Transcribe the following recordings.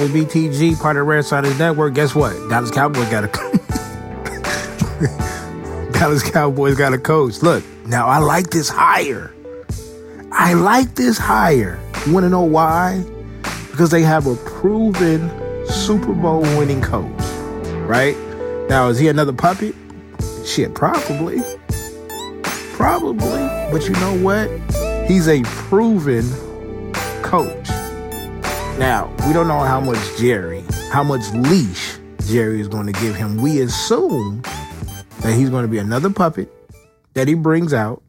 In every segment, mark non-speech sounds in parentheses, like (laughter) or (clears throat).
with BTG, part of the Red Side Network. Guess what? Dallas Cowboys got a (laughs) Dallas Cowboys got a coach. Look, now I like this hire. I like this hire. You want to know why? Because they have a proven Super Bowl winning coach, right? Now, is he another puppet? Shit, probably. Probably. But you know what? He's a proven coach. Now, we don't know how much Jerry, how much leash Jerry is going to give him. We assume that he's going to be another puppet that he brings out.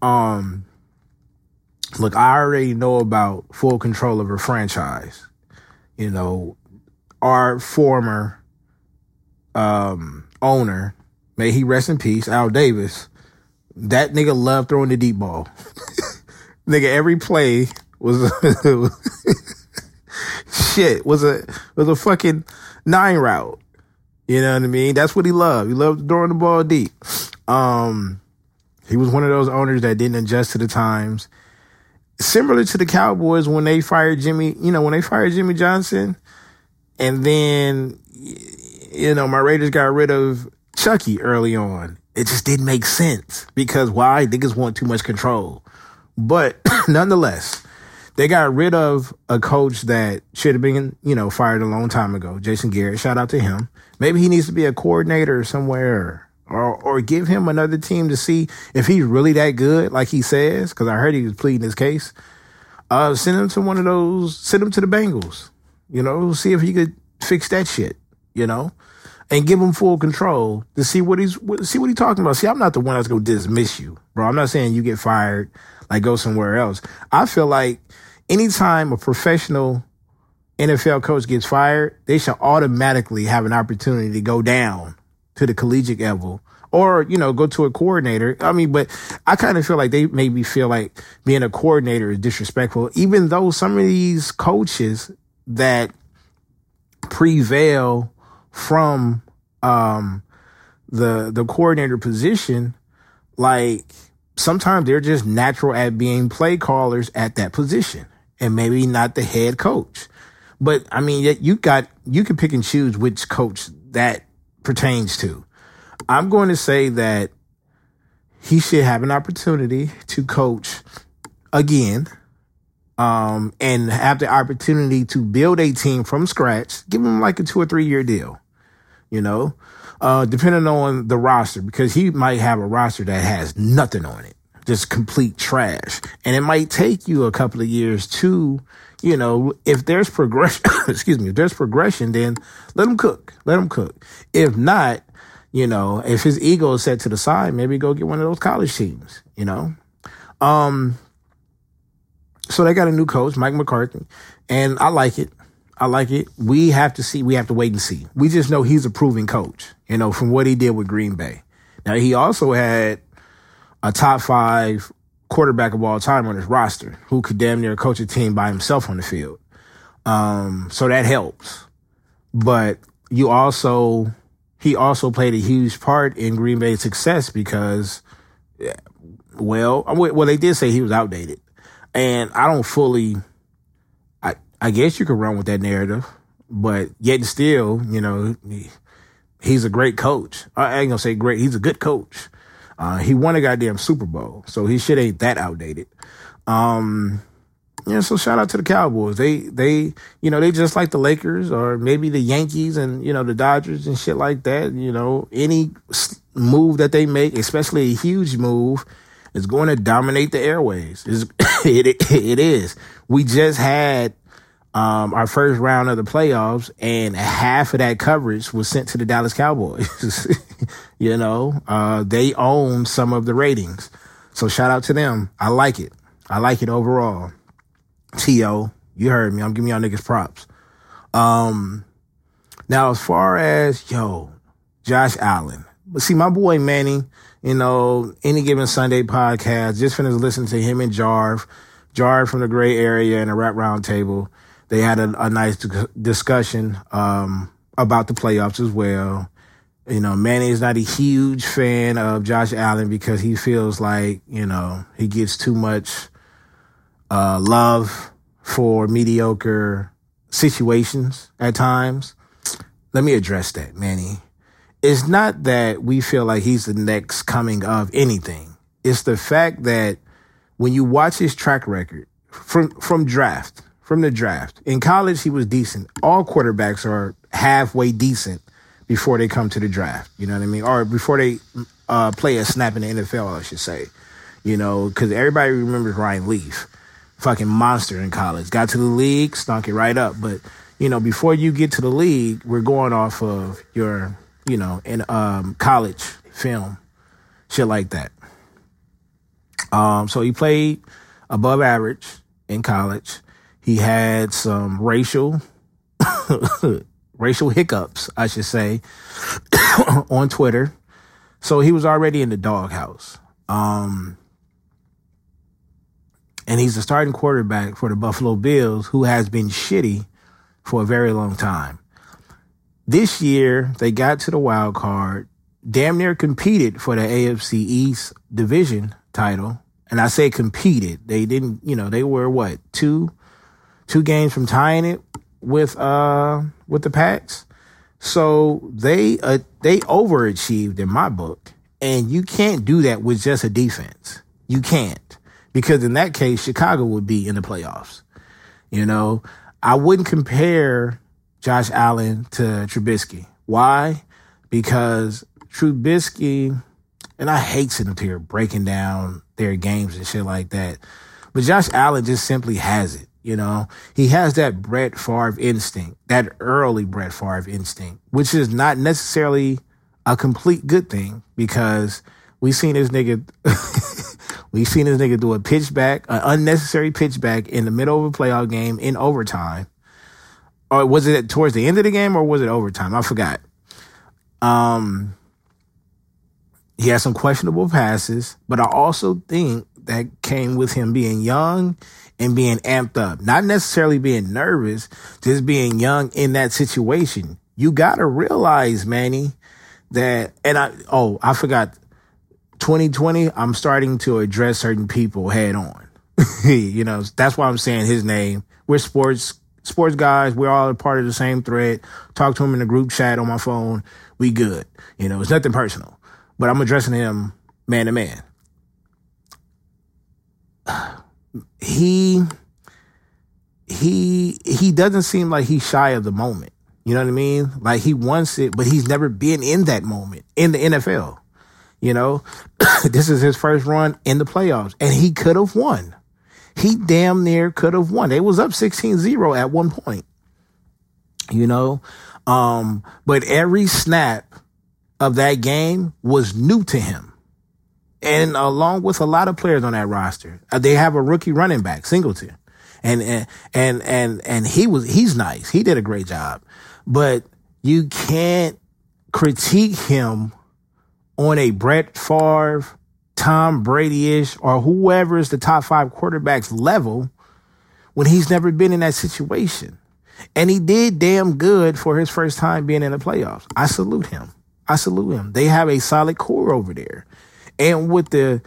Um, look, I already know about full control of a franchise. You know, our former um, owner, may he rest in peace, Al Davis. That nigga loved throwing the deep ball. (laughs) nigga, every play was (laughs) shit was a was a fucking nine route. You know what I mean? That's what he loved. He loved throwing the ball deep. Um, he was one of those owners that didn't adjust to the times. Similar to the Cowboys when they fired Jimmy, you know, when they fired Jimmy Johnson, and then you know, my Raiders got rid of Chucky early on. It just didn't make sense because why? Niggas want too much control. But (clears throat) nonetheless, they got rid of a coach that should have been, you know, fired a long time ago. Jason Garrett, shout out to him. Maybe he needs to be a coordinator somewhere or or give him another team to see if he's really that good, like he says, because I heard he was pleading his case. Uh, send him to one of those, send him to the Bengals, you know, see if he could fix that shit, you know, and give him full control to see what he's, see what he's talking about. See, I'm not the one that's to dismiss you, bro. I'm not saying you get fired, like go somewhere else. I feel like anytime a professional NFL coach gets fired, they should automatically have an opportunity to go down to the collegiate level or, you know, go to a coordinator. I mean, but I kind of feel like they maybe feel like being a coordinator is disrespectful, even though some of these coaches that prevail from, um, the, the coordinator position, like sometimes they're just natural at being play callers at that position and maybe not the head coach. But I mean, you got, you can pick and choose which coach that pertains to. I'm going to say that he should have an opportunity to coach again, um, and have the opportunity to build a team from scratch. Give him like a two or three year deal, you know, uh, depending on the roster, because he might have a roster that has nothing on it, just complete trash. And it might take you a couple of years to, you know, if there's progression, (coughs) excuse me, if there's progression, then let him cook. Let him cook. If not, you know, if his ego is set to the side, maybe go get one of those college teams, you know? Um, so they got a new coach, Mike McCarthy, and I like it. I like it. We have to see, we have to wait and see. We just know he's a proven coach, you know, from what he did with Green Bay. Now, he also had a top five quarterback of all time on his roster who could damn near coach a team by himself on the field. Um, so that helps. But you also he also played a huge part in Green Bay's success because, well, well, they did say he was outdated, and I don't fully. I I guess you could run with that narrative, but yet still, you know, he, he's a great coach. I ain't gonna say great. He's a good coach. Uh, he won a goddamn Super Bowl, so his shit ain't that outdated. Um, yeah, so shout out to the Cowboys. They they you know they just like the Lakers or maybe the Yankees and you know the Dodgers and shit like that. You know any move that they make, especially a huge move, is going to dominate the airways. It, (laughs) it it is. We just had um, our first round of the playoffs, and half of that coverage was sent to the Dallas Cowboys. (laughs) you know, uh, they own some of the ratings, so shout out to them. I like it. I like it overall. T.O., you heard me. I'm giving y'all niggas props. Um, now as far as, yo, Josh Allen, but see, my boy Manny, you know, any given Sunday podcast, just finished listening to him and Jarv, Jarv from the gray area and a rap roundtable. They had a, a nice discussion, um, about the playoffs as well. You know, Manny is not a huge fan of Josh Allen because he feels like, you know, he gets too much, uh, love for mediocre situations at times. Let me address that, Manny. It's not that we feel like he's the next coming of anything. It's the fact that when you watch his track record from from draft, from the draft, in college he was decent. All quarterbacks are halfway decent before they come to the draft. You know what I mean? Or before they uh, play a snap in the NFL, I should say. You know, because everybody remembers Ryan Leaf, fucking monster in college. Got to the league, stunk it right up. But you know, before you get to the league, we're going off of your, you know, in um, college film, shit like that. Um, so he played above average in college. He had some racial (laughs) racial hiccups, I should say, (coughs) on Twitter. So he was already in the doghouse. Um, and he's the starting quarterback for the Buffalo Bills, who has been shitty for a very long time. This year, they got to the wild card, damn near competed for the AFC East division title. And I say competed. They didn't, you know, they were what, two two games from tying it with uh with the Pats. So they uh, they overachieved in my book, and you can't do that with just a defense. You can't because in that case, Chicago would be in the playoffs. You know, I wouldn't compare Josh Allen to Trubisky. Why? Because Trubisky, and I hate sitting here breaking down their games and shit like that, but Josh Allen just simply has it. You know, he has that Brett Favre instinct, that early Brett Favre instinct, which is not necessarily a complete good thing because we've seen this nigga, (laughs) we've seen this nigga do a pitch back, an unnecessary pitch back in the middle of a playoff game in overtime. Or was it towards the end of the game or was it overtime? I forgot. Um, he had some questionable passes, but I also think that came with him being young and being amped up, not necessarily being nervous, just being young in that situation. You got to realize, Manny, that, and I, oh, I forgot 2020, I'm starting to address certain people head on. (laughs) you know, that's why I'm saying his name. We're sports, sports guys. We're all a part of the same thread. Talk to him in the group chat on my phone. We good. You know, it's nothing personal, but I'm addressing him man to man he he he doesn't seem like he's shy of the moment. You know what I mean? Like he wants it, but he's never been in that moment in the NFL. You know, (coughs) this is his first run in the playoffs and he could have won. He damn near could have won. It was up 16-0 at one point. You know, um, but every snap of that game was new to him and along with a lot of players on that roster, uh, they have a rookie running back, Singleton, and and and and and he was he's nice. He did a great job, but you can't critique him on a Brett Favre, Tom Brady ish, or whoever is the top five quarterbacks level when he's never been in that situation. And he did damn good for his first time being in the playoffs. I salute him. I salute him. They have a solid core over there. And with the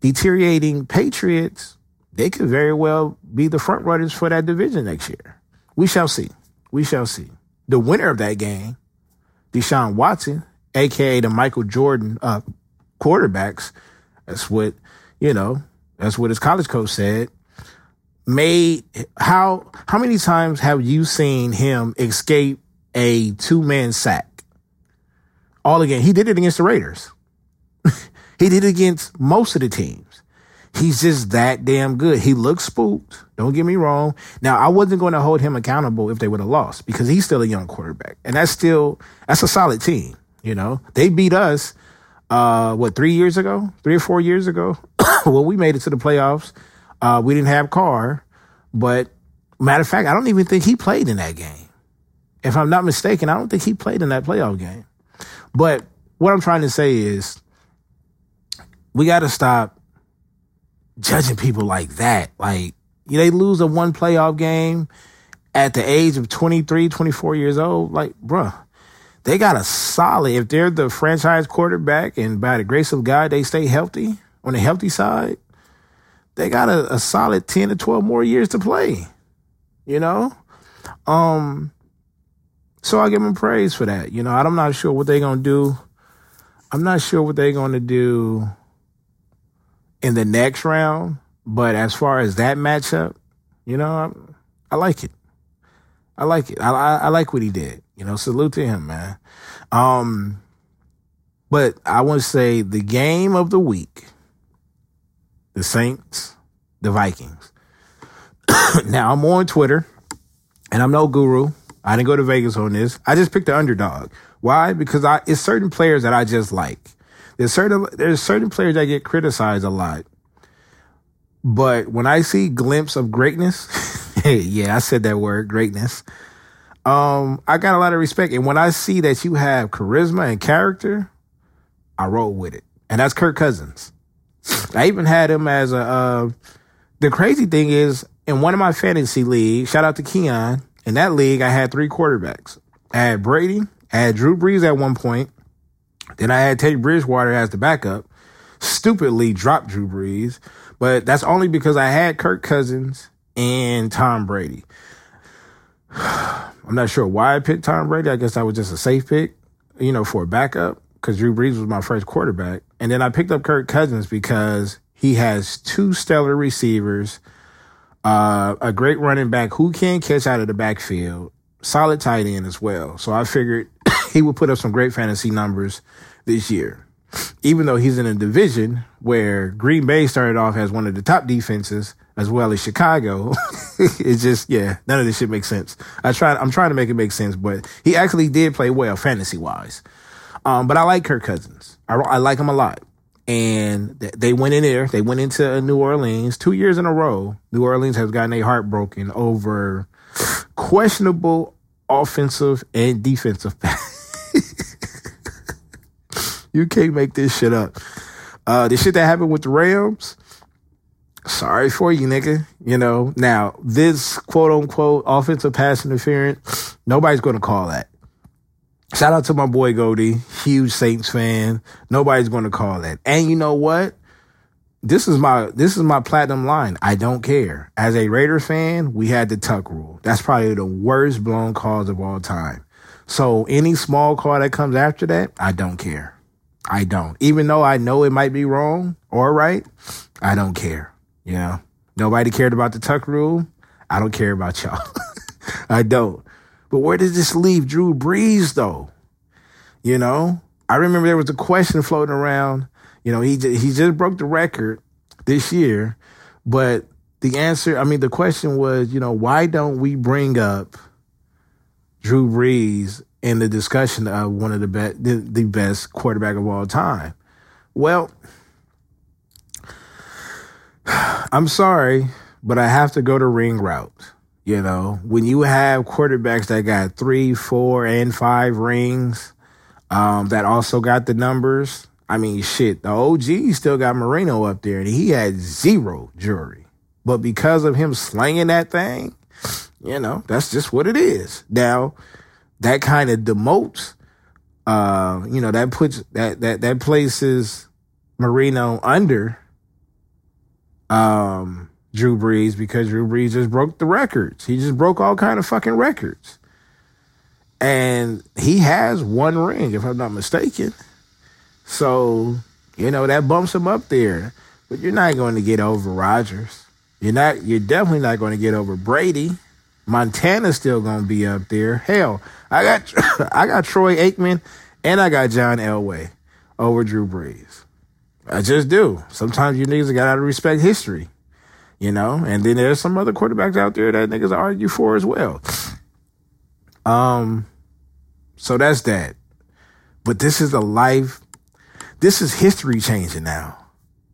deteriorating Patriots, they could very well be the front runners for that division next year. We shall see. We shall see. The winner of that game, Deshaun Watson, aka the Michael Jordan uh, quarterbacks, that's what, you know, that's what his college coach said. Made how how many times have you seen him escape a two man sack? All again, he did it against the Raiders. He did against most of the teams. He's just that damn good. He looks spooked. Don't get me wrong. Now, I wasn't going to hold him accountable if they would have lost because he's still a young quarterback. And that's still, that's a solid team. You know, they beat us, uh, what, three years ago, three or four years ago. (coughs) well, we made it to the playoffs. Uh, we didn't have Carr, but matter of fact, I don't even think he played in that game. If I'm not mistaken, I don't think he played in that playoff game. But what I'm trying to say is, we got to stop judging people like that. Like, they lose a one playoff game at the age of 23, 24 years old. Like, bruh, they got a solid, if they're the franchise quarterback and by the grace of God, they stay healthy on the healthy side, they got a, a solid 10 to 12 more years to play. You know? Um, so I give them praise for that. You know, I'm not sure what they're gonna do. I'm not sure what they're gonna do in the next round. But as far as that matchup, you know, I, I like it. I like it. I, I, I like what he did. You know, salute to him, man. Um, but I want to say the game of the week, the Saints, the Vikings. (coughs) now I'm on Twitter, and I'm no guru. I didn't go to Vegas on this. I just picked the underdog. Why? Because I it's certain players that I just like. There's certain there's certain players that get criticized a lot. But when I see glimpse of greatness, (laughs) yeah, I said that word, greatness. Um, I got a lot of respect. And when I see that you have charisma and character, I roll with it. And that's Kirk Cousins. I even had him as a uh, the crazy thing is in one of my fantasy leagues, shout out to Keon, in that league I had three quarterbacks. I had Brady, I had Drew Brees at one point, then I had Teddy Bridgewater as the backup. Stupidly dropped Drew Brees. But that's only because I had Kirk Cousins and Tom Brady. (sighs) I'm not sure why I picked Tom Brady. I guess that was just a safe pick, you know, for a backup because Drew Brees was my first quarterback. And then I picked up Kirk Cousins because he has two stellar receivers, uh, a great running back who can catch out of the backfield, solid tight end as well. So I figured (coughs) he will put up some great fantasy numbers this year even though he's in a division where Green Bay started off as one of the top defenses, as well as Chicago, (laughs) it's just yeah, none of this shit makes sense. I try, I'm trying to make it make sense, but he actually did play well fantasy wise. Um, but I like Kirk Cousins. I, I like him a lot. And they went in there. They went into New Orleans two years in a row. New Orleans has gotten a heartbroken over questionable offensive and defensive pass. (laughs) You can't make this shit up. Uh, the shit that happened with the Rams, sorry for you, nigga. You know, now this quote unquote offensive pass interference, nobody's going to call that. Shout out to my boy Goldie, huge Saints fan. Nobody's going to call that. And you know what? This is my this is my platinum line. I don't care. As a Raiders fan, we had the tuck rule. That's probably the worst blown calls of all time. So any small call that comes after that, I don't care. I don't. Even though I know it might be wrong or right, I don't care. You know, nobody cared about the tuck rule. I don't care about y'all. (laughs) I don't. But where does this leave Drew Brees though? You know, I remember there was a question floating around. You know, he he just broke the record this year, but the answer, I mean, the question was, you know, why don't we bring up Drew Brees in the discussion of one of the best, the, the best quarterback of all time. Well, (sighs) I'm sorry, but I have to go the ring route. You know, when you have quarterbacks that got three, four, and five rings, um, that also got the numbers. I mean, shit, the OG still got Marino up there and he had zero jury. But because of him slanging that thing, you know, that's just what it is. Now, that kind of demotes, uh, you know, that puts that that that places Marino under um Drew Brees because Drew Brees just broke the records. He just broke all kind of fucking records. And he has one ring, if I'm not mistaken. So, you know, that bumps him up there. But you're not going to get over Rodgers. You're not you're definitely not going to get over Brady. Montana's still gonna be up there. Hell, I got (coughs) I got Troy Aikman and I got John Elway over Drew Brees. I just do. Sometimes you niggas gotta respect history, you know. And then there's some other quarterbacks out there that niggas argue for as well. Um, so that's that. But this is a life. This is history changing now.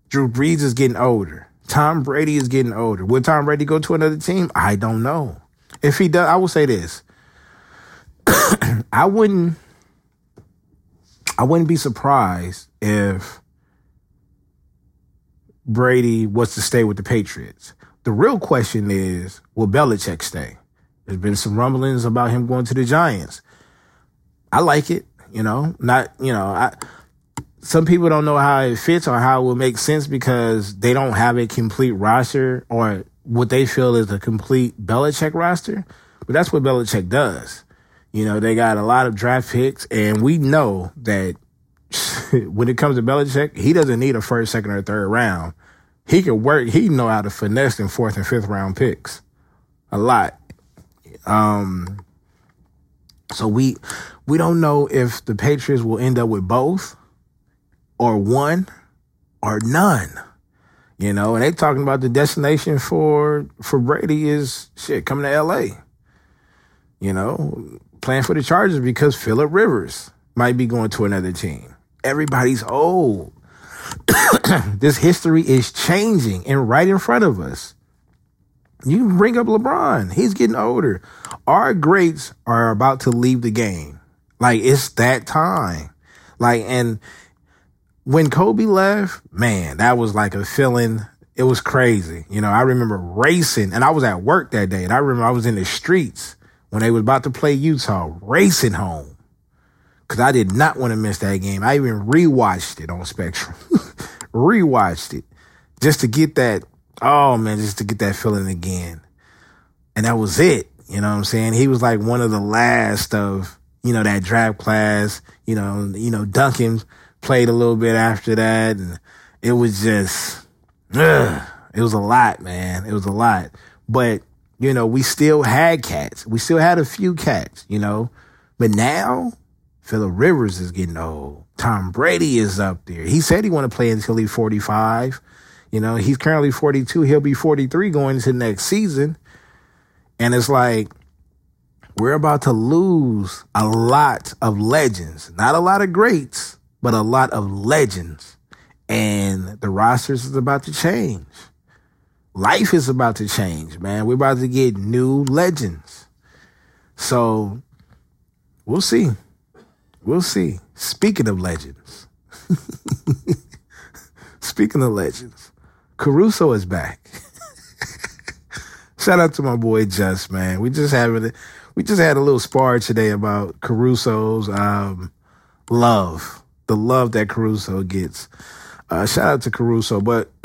Drew Brees is getting older. Tom Brady is getting older. Will Tom Brady go to another team? I don't know. If he does, I will say this. (coughs) I wouldn't I wouldn't be surprised if Brady was to stay with the Patriots. The real question is, will Belichick stay? There's been some rumblings about him going to the Giants. I like it, you know, not, you know, I, some people don't know how it fits or how it will make sense because they don't have a complete roster or what they feel is a complete Belichick roster. But that's what Belichick does. You know, they got a lot of draft picks, and we know that (laughs) when it comes to Belichick, he doesn't need a first, second, or third round. He can work. He know how to finesse in fourth and fifth round picks, a lot. Um, so we we don't know if the Patriots will end up with both, or one, or none. You know, and they talking about the destination for for Brady is shit coming to L.A. You know, playing for the Chargers because Philip Rivers might be going to another team. Everybody's old. (coughs) this history is changing and right in front of us. You bring up LeBron. He's getting older. Our greats are about to leave the game. Like it's that time. Like and when Kobe left, man, that was like a feeling. It was crazy. You know, I remember racing and I was at work that day and I remember I was in the streets when they was about to play Utah, racing home. Cause I did not want to miss that game. I even rewatched it on Spectrum. (laughs) rewatched it just to get that, oh man, just to get that feeling again. And that was it. You know what I'm saying? He was like one of the last of, you know, that draft class, you know, you know, Duncan played a little bit after that. And it was just, ugh, it was a lot, man. It was a lot. But you know, we still had cats. We still had a few cats, you know. But now, Philip Rivers is getting old. Tom Brady is up there. He said he want to play until he's 45. You know, he's currently 42. He'll be 43 going into next season. And it's like, we're about to lose a lot of legends. Not a lot of greats, but a lot of legends. And the rosters is about to change life is about to change, man. We're about to get new legends. So we'll see. We'll see. Speaking of legends, (laughs) speaking of legends, Caruso is back. (laughs) Shout out to my boy Just, man. We just having we just had a little spar today about Caruso's um, love, the love that Caruso gets. Uh, shout out to Caruso, but (clears throat)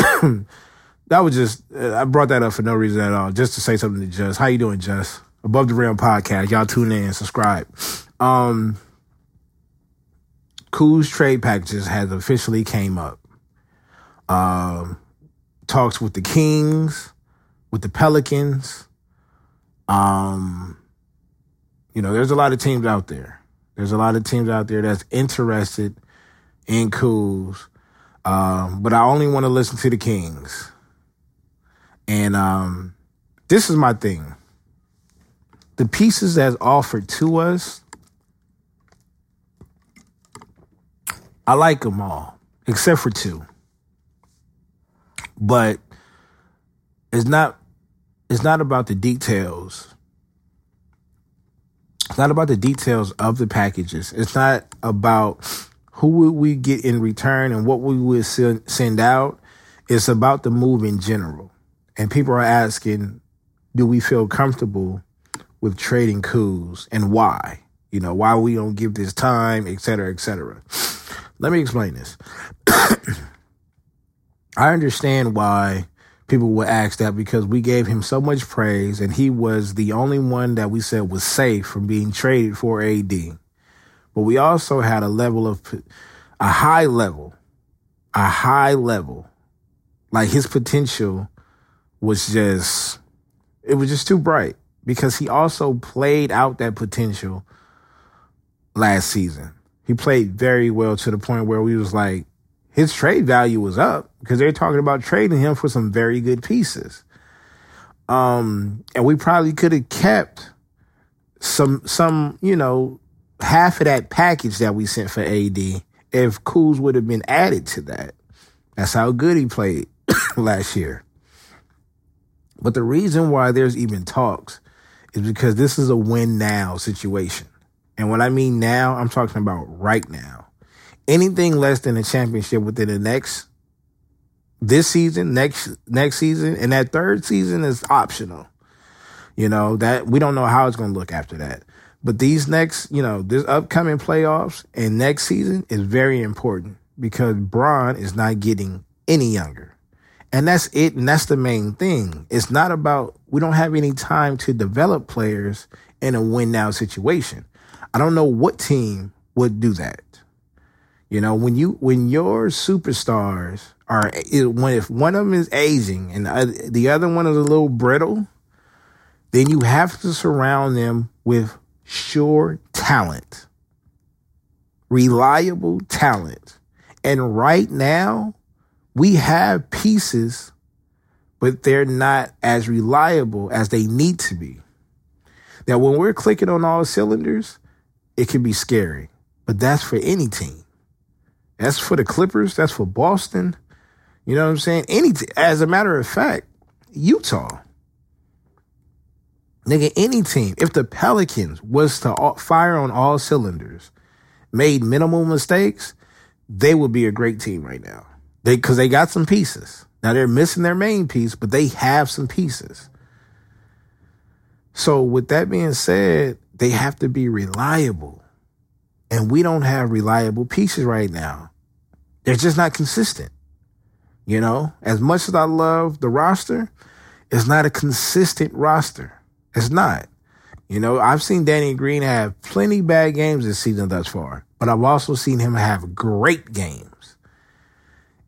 that was just I brought that up for no reason at all, just to say something to Just. How you doing, Just? Above the Rim podcast. Y'all tune in, and subscribe. Um, Kuz trade packages has officially came up. Um, talks with the Kings, with the Pelicans. Um, you know, there's a lot of teams out there. There's a lot of teams out there that's interested in Kuz. Um, but I only want to listen to the Kings. And um, this is my thing. The pieces that's offered to us, I like them all, except for two. But it's not it's not about the details. It's not about the details of the packages. It's not about who would we get in return and what we would send out. It's about the move in general. And people are asking, do we feel comfortable with trading Kuz and why? You know, why we don't give this time, et cetera, et cetera. Let me explain this. (clears throat) I understand why people would ask that because we gave him so much praise and he was the only one that we said was safe from being traded for AD. But we also had a level of, a high level, a high level, like his potential was just it was just too bright because he also played out that potential last season. He played very well to the point where we was like his trade value was up because they're talking about trading him for some very good pieces. Um, and we probably could have kept some some, you know, half of that package that we sent for AD if Kuz would have been added to that. That's how good he played (coughs) last year. But the reason why there's even talks is because this is a win now situation. And when I mean now, I'm talking about right now. Anything less than a championship within the next this season, next next season, and that third season is optional. You know, that we don't know how it's gonna look after that. But these next, you know, this upcoming playoffs and next season is very important because Bron is not getting any younger. And that's it. And that's the main thing. It's not about, we don't have any time to develop players in a win now situation. I don't know what team would do that. You know, when you, when your superstars are, when if one of them is aging and the other one is a little brittle, then you have to surround them with sure talent, reliable talent. And right now, we have pieces, but they're not as reliable as they need to be. Now, when we're clicking on all cylinders, it can be scary, but that's for any team. That's for the Clippers. That's for Boston. You know what I'm saying? Any, as a matter of fact, Utah. Nigga, any team, if the Pelicans was to fire on all cylinders, made minimal mistakes, they would be a great team right now. They because they got some pieces. Now they're missing their main piece, but they have some pieces. So with that being said, they have to be reliable. And we don't have reliable pieces right now. They're just not consistent. You know, as much as I love the roster, it's not a consistent roster. It's not. You know, I've seen Danny Green have plenty bad games this season thus far, but I've also seen him have great games.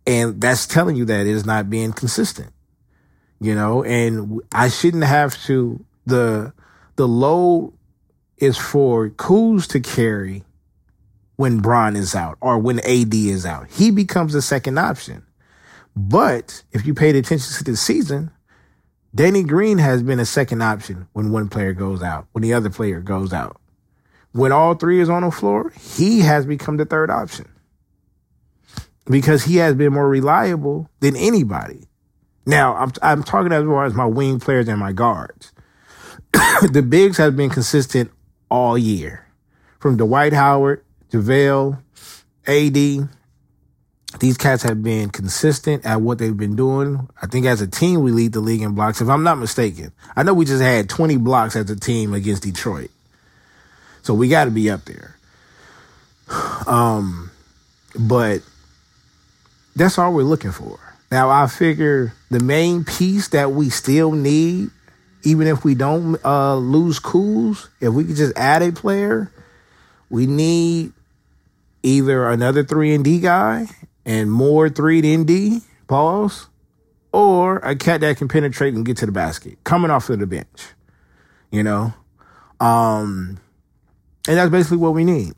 And that's telling you that it is not being consistent, you know, and I shouldn't have to, the, the load is for Kuz to carry when Bron is out or when AD is out. He becomes the second option. But if you paid attention to the season, Danny Green has been a second option when one player goes out, when the other player goes out. When all three is on the floor, he has become the third option because he has been more reliable than anybody. Now, I'm, I'm talking as far as my wing players and my guards. (coughs) the bigs have been consistent all year from Dwight Howard, JaVale, AD. These cats have been consistent at what they've been doing. I think as a team, we lead the league in blocks, if I'm not mistaken. I know we just had 20 blocks as a team against Detroit. So we got to be up there. (sighs) Um, but that's all we're looking for. Now, I figure the main piece that we still need, even if we don't uh, lose Kuz, if we could just add a player, we need either another three and D guy and more three and D balls, or a cat that can penetrate and get to the basket coming off of the bench. You know, um, and that's basically what we need.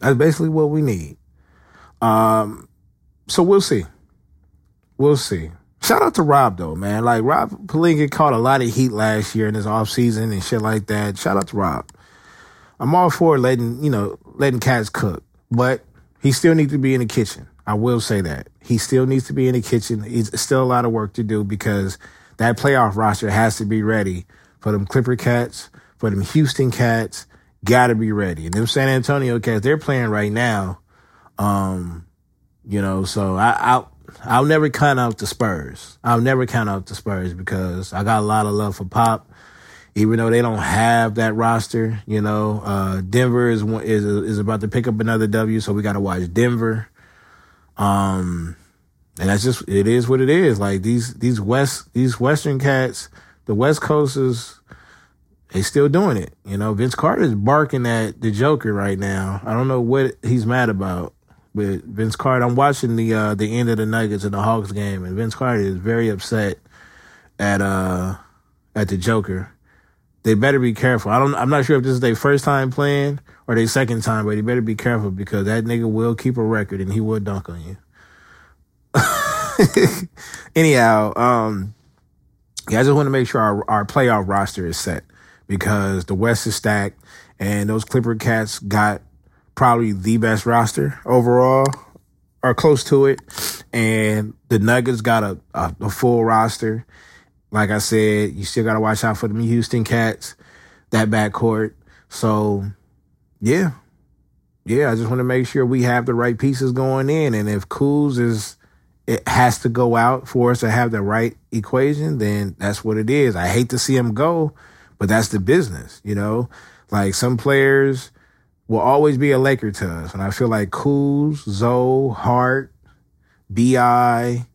That's basically what we need. Um, so we'll see. We'll see. Shout out to Rob though, man. Like Rob Pelinka caught a lot of heat last year in his off season and shit like that. Shout out to Rob. I'm all for letting, you know, letting cats cook, but he still needs to be in the kitchen. I will say that. He still needs to be in the kitchen. He's still a lot of work to do because that playoff roster has to be ready for them Clipper cats, for them Houston cats, gotta be ready. And them San Antonio cats, they're playing right now. Um, you know, so I, I'll, I'll never count out the Spurs. I'll never count out the Spurs because I got a lot of love for Pop. Even though they don't have that roster, you know, uh, Denver is is is about to pick up another W, so we got to watch Denver. Um, and that's just it is what it is. Like these these west these Western cats, the West Coast is they still doing it. You know, Vince Carter is barking at the Joker right now. I don't know what he's mad about But Vince Carter. I'm watching the uh, the end of the Nuggets and the Hawks game, and Vince Carter is very upset at uh at the Joker. They better be careful. I don't. I'm not sure if this is their first time playing or their second time, but they better be careful because that nigga will keep a record and he will dunk on you. (laughs) Anyhow, um, yeah, I just want to make sure our, our playoff roster is set because the West is stacked and those Clipper cats got probably the best roster overall or close to it. And the Nuggets got a, a, a full roster. Like I said, you still got to watch out for the Houston Cats, that backcourt. So, yeah. Yeah, I just want to make sure we have the right pieces going in. And if Kuz is, it has to go out for us to have the right equation, then that's what it is. I hate to see him go, but that's the business, you know? Like some players, will always be a Laker to us. And I feel like Kuz, Zoe, Hart, BI,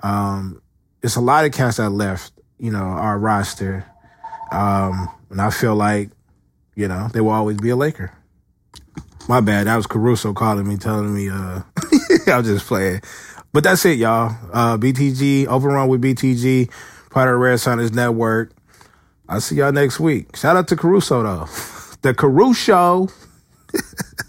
Um, it's a lot of cats that left, you know, our roster. Um, and I feel like, you know, they will always be a Laker. My bad. That was Caruso calling me, telling me, uh, (laughs) I was just playing. But that's it, y'all. Uh, BTG, overrun with BTG, part of the Red Sonics Network. I'll see y'all next week. Shout out to Caruso, though. (laughs) The Caruso. (laughs)